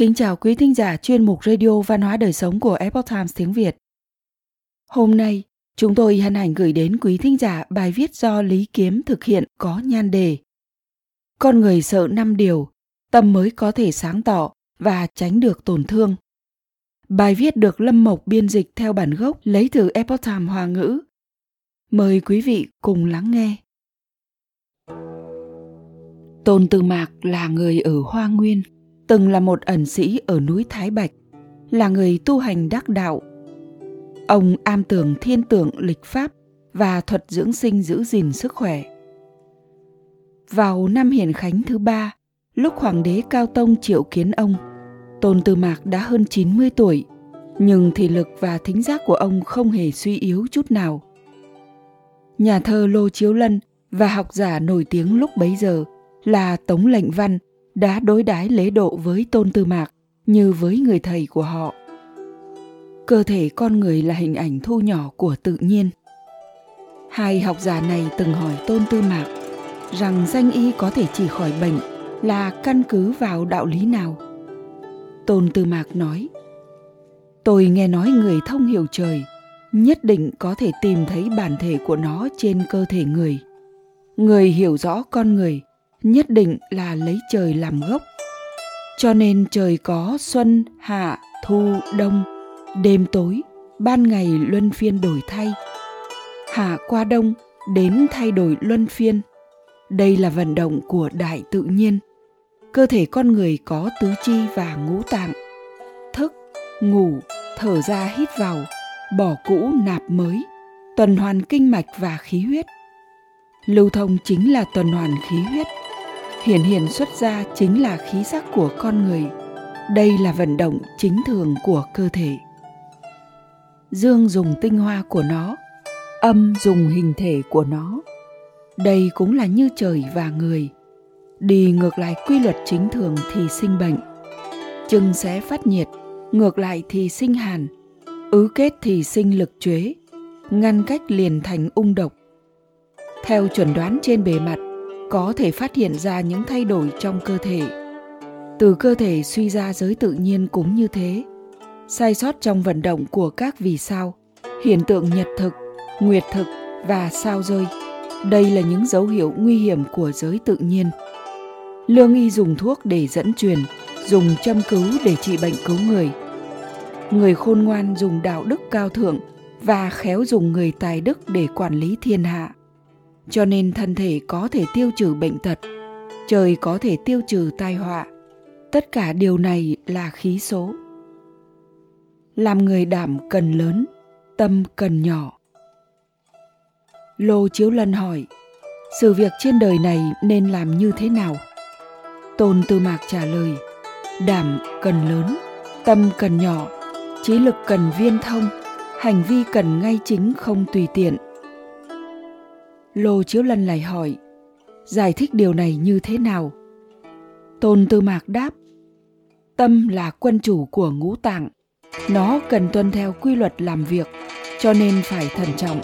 Kính chào quý thính giả chuyên mục Radio Văn hóa Đời Sống của Epoch Times tiếng Việt. Hôm nay, chúng tôi hân hạnh gửi đến quý thính giả bài viết do Lý Kiếm thực hiện có nhan đề Con người sợ năm điều, tâm mới có thể sáng tỏ và tránh được tổn thương. Bài viết được Lâm Mộc biên dịch theo bản gốc lấy từ Epoch Times Hoa ngữ. Mời quý vị cùng lắng nghe. Tôn Từ Mạc là người ở Hoa Nguyên, từng là một ẩn sĩ ở núi Thái Bạch, là người tu hành đắc đạo. Ông am tường thiên tượng lịch pháp và thuật dưỡng sinh giữ gìn sức khỏe. Vào năm hiền khánh thứ ba, lúc hoàng đế Cao Tông triệu kiến ông, Tôn Tư Mạc đã hơn 90 tuổi, nhưng thể lực và thính giác của ông không hề suy yếu chút nào. Nhà thơ Lô Chiếu Lân và học giả nổi tiếng lúc bấy giờ là Tống Lệnh Văn đã đối đãi lễ độ với Tôn Tư Mạc như với người thầy của họ. Cơ thể con người là hình ảnh thu nhỏ của tự nhiên. Hai học giả này từng hỏi Tôn Tư Mạc rằng danh y có thể chỉ khỏi bệnh là căn cứ vào đạo lý nào. Tôn Tư Mạc nói, Tôi nghe nói người thông hiểu trời, nhất định có thể tìm thấy bản thể của nó trên cơ thể người. Người hiểu rõ con người, nhất định là lấy trời làm gốc. Cho nên trời có xuân, hạ, thu, đông, đêm tối, ban ngày luân phiên đổi thay. Hạ qua đông, đến thay đổi luân phiên. Đây là vận động của đại tự nhiên. Cơ thể con người có tứ chi và ngũ tạng. Thức, ngủ, thở ra hít vào, bỏ cũ nạp mới, tuần hoàn kinh mạch và khí huyết. Lưu thông chính là tuần hoàn khí huyết hiển hiện xuất ra chính là khí sắc của con người. Đây là vận động chính thường của cơ thể. Dương dùng tinh hoa của nó, âm dùng hình thể của nó. Đây cũng là như trời và người. Đi ngược lại quy luật chính thường thì sinh bệnh. Chừng sẽ phát nhiệt, ngược lại thì sinh hàn. Ứ kết thì sinh lực chuế ngăn cách liền thành ung độc. Theo chuẩn đoán trên bề mặt có thể phát hiện ra những thay đổi trong cơ thể. Từ cơ thể suy ra giới tự nhiên cũng như thế. Sai sót trong vận động của các vì sao, hiện tượng nhật thực, nguyệt thực và sao rơi. Đây là những dấu hiệu nguy hiểm của giới tự nhiên. Lương y dùng thuốc để dẫn truyền, dùng châm cứu để trị bệnh cứu người. Người khôn ngoan dùng đạo đức cao thượng và khéo dùng người tài đức để quản lý thiên hạ cho nên thân thể có thể tiêu trừ bệnh tật, trời có thể tiêu trừ tai họa. Tất cả điều này là khí số. Làm người đảm cần lớn, tâm cần nhỏ. Lô chiếu lân hỏi, sự việc trên đời này nên làm như thế nào? Tôn tư mạc trả lời, đảm cần lớn, tâm cần nhỏ, trí lực cần viên thông, hành vi cần ngay chính không tùy tiện. Lô Chiếu Lân lại hỏi, giải thích điều này như thế nào? Tôn Tư Mạc đáp, tâm là quân chủ của ngũ tạng, nó cần tuân theo quy luật làm việc, cho nên phải thận trọng.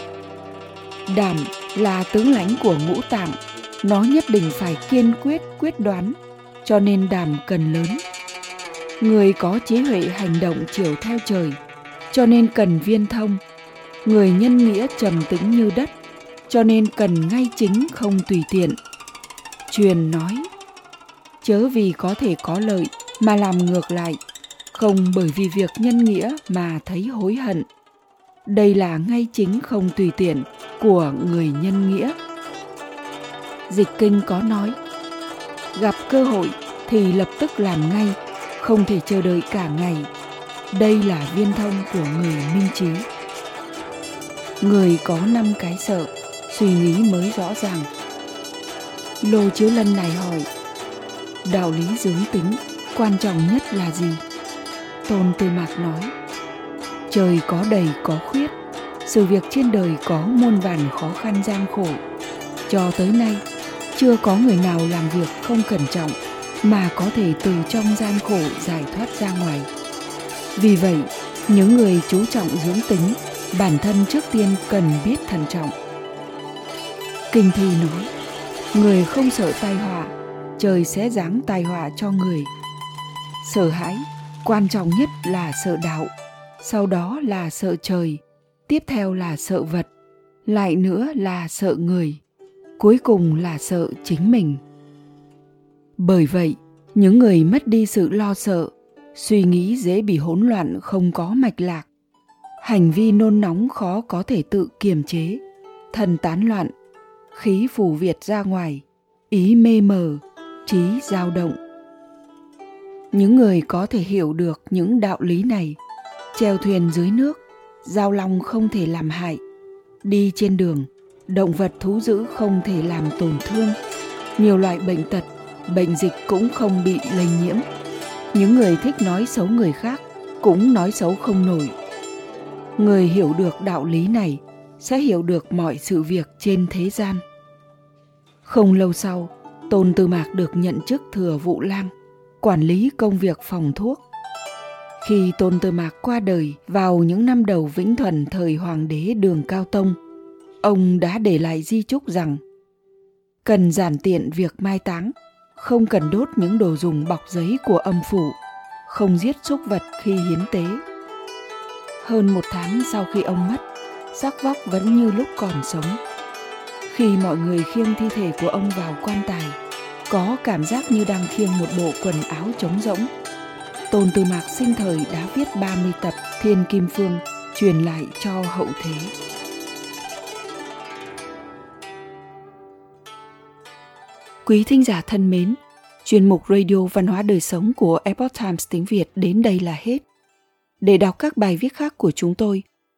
Đảm là tướng lãnh của ngũ tạng, nó nhất định phải kiên quyết quyết đoán, cho nên đảm cần lớn. Người có trí huệ hành động chiều theo trời, cho nên cần viên thông. Người nhân nghĩa trầm tĩnh như đất, cho nên cần ngay chính không tùy tiện. Truyền nói, chớ vì có thể có lợi mà làm ngược lại, không bởi vì việc nhân nghĩa mà thấy hối hận. Đây là ngay chính không tùy tiện của người nhân nghĩa. Dịch kinh có nói, gặp cơ hội thì lập tức làm ngay, không thể chờ đợi cả ngày. Đây là viên thông của người minh trí. Người có năm cái sợ suy nghĩ mới rõ ràng. Lô chiếu lân này hỏi, đạo lý dưỡng tính quan trọng nhất là gì? Tôn tư mạc nói, trời có đầy có khuyết, sự việc trên đời có muôn vàn khó khăn gian khổ. Cho tới nay, chưa có người nào làm việc không cẩn trọng mà có thể từ trong gian khổ giải thoát ra ngoài. Vì vậy, những người chú trọng dưỡng tính, bản thân trước tiên cần biết thận trọng. Kinh thi nói, người không sợ tai họa, trời sẽ giáng tai họa cho người. sợ hãi quan trọng nhất là sợ đạo sau đó là sợ trời tiếp theo là sợ vật lại nữa là sợ người cuối cùng là sợ chính mình bởi vậy những người mất đi sự lo sợ suy nghĩ dễ bị hỗn loạn không có mạch lạc hành vi nôn nóng khó có thể tự kiềm chế thần tán loạn khí phủ việt ra ngoài, ý mê mờ, trí dao động. Những người có thể hiểu được những đạo lý này, treo thuyền dưới nước, giao long không thể làm hại, đi trên đường, động vật thú dữ không thể làm tổn thương. Nhiều loại bệnh tật, bệnh dịch cũng không bị lây nhiễm. Những người thích nói xấu người khác cũng nói xấu không nổi. Người hiểu được đạo lý này sẽ hiểu được mọi sự việc trên thế gian. Không lâu sau, tôn tư mạc được nhận chức thừa vụ lang quản lý công việc phòng thuốc. Khi tôn tư mạc qua đời vào những năm đầu vĩnh thuần thời hoàng đế đường cao tông, ông đã để lại di chúc rằng cần giản tiện việc mai táng, không cần đốt những đồ dùng bọc giấy của âm phủ, không giết súc vật khi hiến tế. Hơn một tháng sau khi ông mất sắc vóc vẫn như lúc còn sống. Khi mọi người khiêng thi thể của ông vào quan tài có cảm giác như đang khiêng một bộ quần áo trống rỗng. Tôn tư mạc sinh thời đã viết 30 tập thiên kim phương truyền lại cho hậu thế. Quý thính giả thân mến, chuyên mục Radio Văn hóa Đời Sống của Epoch Times tiếng Việt đến đây là hết. Để đọc các bài viết khác của chúng tôi,